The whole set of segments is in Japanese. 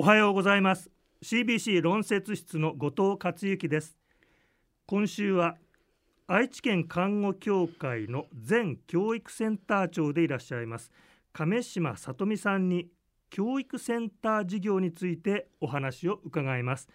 おはようございます。CBC 論説室の後藤克之です。今週は愛知県看護協会の前教育センター長でいらっしゃいます亀島さ美さんに教育センター事業についてお話を伺います。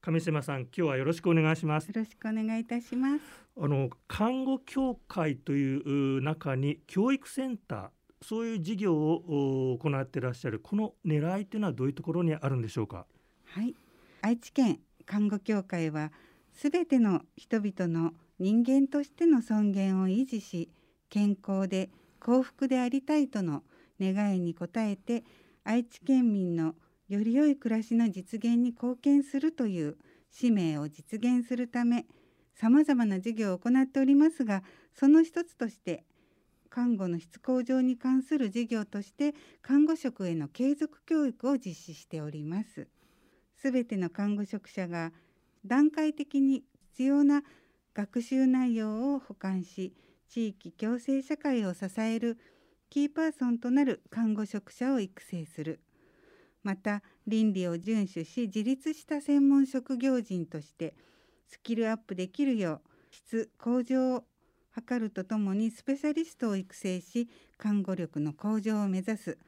亀島さん今日はよろしくお願いします。よろしくお願いいたします。あの看護協会という中に教育センターそういう事業を行っていらっしゃるこの狙いというのはどういうところにあるんでしょうか？はい。愛知県看護協会はすべての人々の人間としての尊厳を維持し健康で幸福でありたいとの願いに応えて愛知県民のより良い暮らしの実現に貢献するという使命を実現するためさまざまな事業を行っておりますがその一つとして看護の質向上に関する事業として看護職への継続教育を実施しております。すべての看護職者が段階的に必要な学習内容を補完し地域共生社会を支えるキーパーソンとなる看護職者を育成するまた倫理を遵守し自立した専門職業人としてスキルアップできるよう質向上を図るとともにスペシャリストを育成し看護力の向上を目指す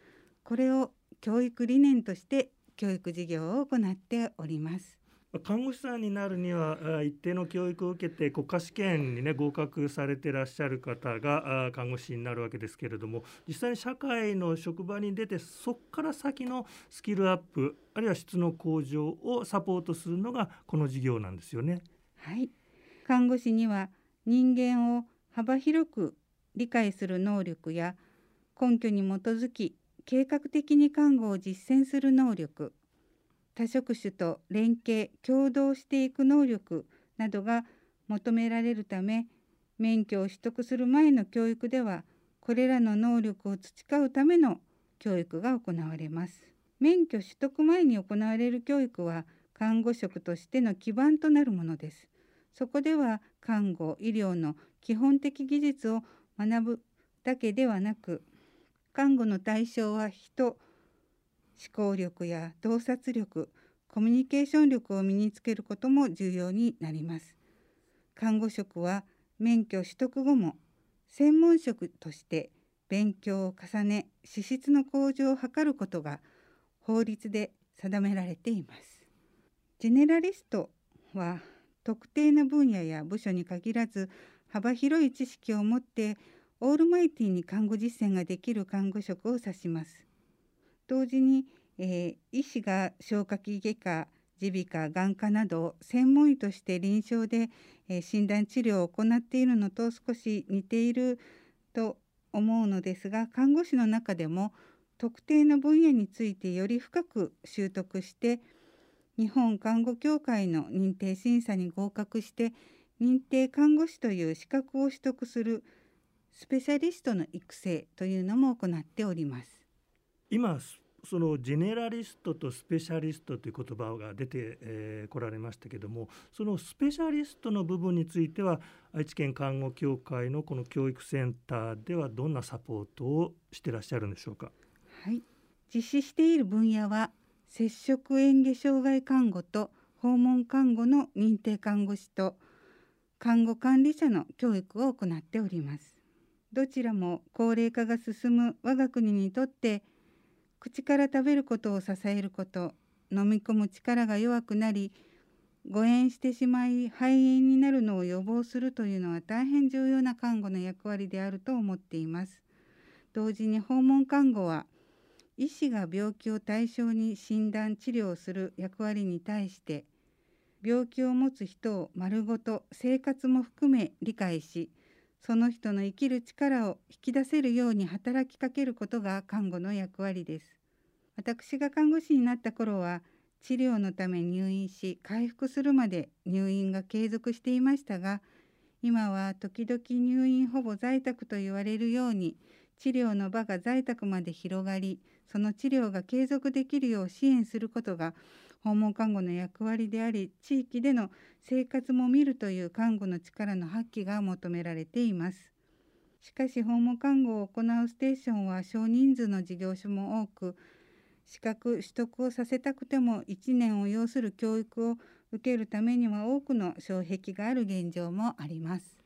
これを教育理念として教育事業を行っております。看護師さんになるには一定の教育を受けて国家試験にね合格されてらっしゃる方が看護師になるわけですけれども実際に社会の職場に出てそこから先のスキルアップあるいは質の向上をサポートするのがこの事業なんですよね。はい看護師には人間を幅広く理解する能力や根拠に基づき計画的に看護を実践する能力多職種と連携協働していく能力などが求められるため免許を取得する前の教育ではこれらの能力を培うための教育が行われます。免許取得前に行われる教育は看護職としての基盤となるものです。そこでは看護医療の基本的技術を学ぶだけではなく看護の対象は人思考力や洞察力コミュニケーション力を身につけることも重要になります。看護職は免許取得後も専門職として勉強を重ね資質の向上を図ることが法律で定められています。ジェネラリストは特定の分野や部署に限らず幅広い知識を持ってオールマイティに看護実践ができる看護職を指します。同時に、えー、医師が消化器外科耳鼻科眼科など専門医として臨床で、えー、診断治療を行っているのと少し似ていると思うのですが看護師の中でも特定の分野についてより深く習得して日本看護協会の認定審査に合格して認定看護師という資格を取得するスペシャリストの育成というのも行っております今そのジェネラリストとスペシャリストという言葉が出てこ、えー、られましたけどもそのスペシャリストの部分については愛知県看護協会のこの教育センターではどんなサポートをしてらっしゃるんでしょうか？はい実施している分野は接触嚥下障害看護と訪問看護の認定看護師と看護管理者の教育を行っております。どちらも高齢化が進む我が国にとって口から食べることを支えること飲み込む力が弱くなり誤嚥してしまい肺炎になるのを予防するというのは大変重要な看護の役割であると思っています。同時に訪問看護は医師が病気を対象に診断治療する役割に対して病気を持つ人を丸ごと生活も含め理解しその人の生きる力を引き出せるように働きかけることが看護の役割です。私が看護師になった頃は治療のため入院し回復するまで入院が継続していましたが今は時々入院ほぼ在宅と言われるように治療の場が在宅まで広がりその治療が継続できるよう支援することが訪問看護の役割であり地域での生活も見るという看護の力の発揮が求められていますしかし訪問看護を行うステーションは少人数の事業所も多く資格取得をさせたくても1年を要する教育を受けるためには多くの障壁がある現状もあります。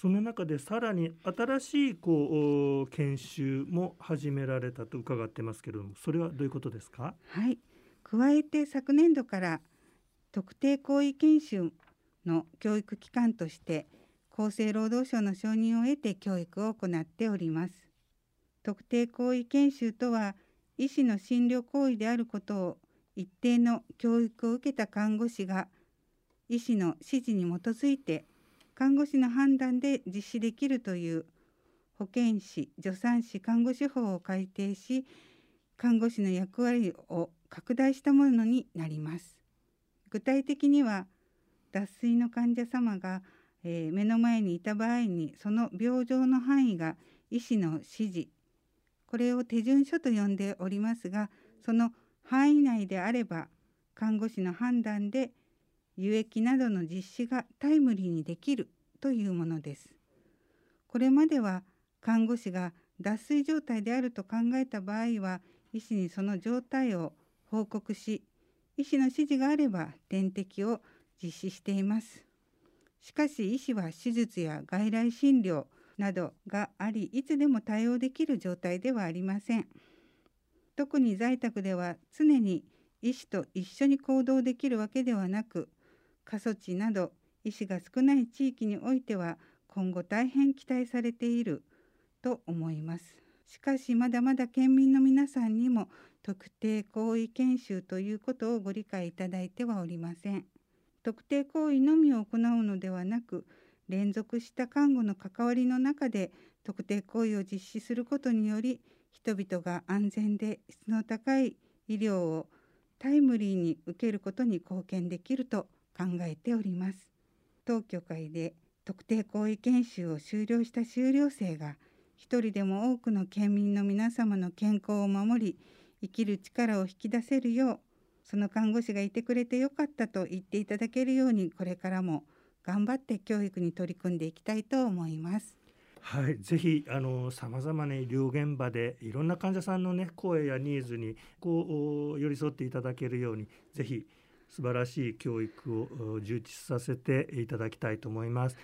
その中でさらに新しいこう研修も始められたと伺ってますけれどもそれはどういうことですか？はい。加えて昨年度から特定行為研修の教育機関として厚生労働省の承認を得て教育を行っております。特定行為研修とは医師の診療行為であることを一定の教育を受けた看護師が医師の指示に基づいて看護師の判断で実施できるという保健師助産師看護師法を改定し看護師の役割を拡大したものになります。具体的には脱水の患者様が、えー、目の前にいた場合にその病状の範囲が医師の指示これを手順書と呼んでおりますがその範囲内であれば看護師の判断で輸液などの実施がタイムリーにできるというものです。これまでは看護師が脱水状態であると考えた場合は医師にその状態を報告し医師の指示があれば点滴を実施しています。しかし医師は手術や外来診療などがありいつでも対応できる状態ではありません。特に在宅では常に医師と一緒に行動できるわけではなく過疎地など医師が少ない地域においては今後大変期待されていると思います。しかしまだまだ県民の皆さんにも特定行為研修ということをご理解いただいてはおりません。特定行為のみを行うのではなく連続した看護の関わりの中で特定行為を実施することにより人々が安全で質の高い医療をタイムリーに受けることに貢献できると考えております。当局会で特定行為研修を修了した修了生が一人でも多くの県民の皆様の健康を守り生きる力を引き出せるようその看護師がいてくれてよかったと言っていただけるようにこれからも頑張って教育に取り組んでいきたいと思います。はい、ぜひあのさまざまな医療現場でいろんな患者さんのね声やニーズにこう寄り添っていただけるようにぜひ素晴らしい教育を充実させていただきたいと思います。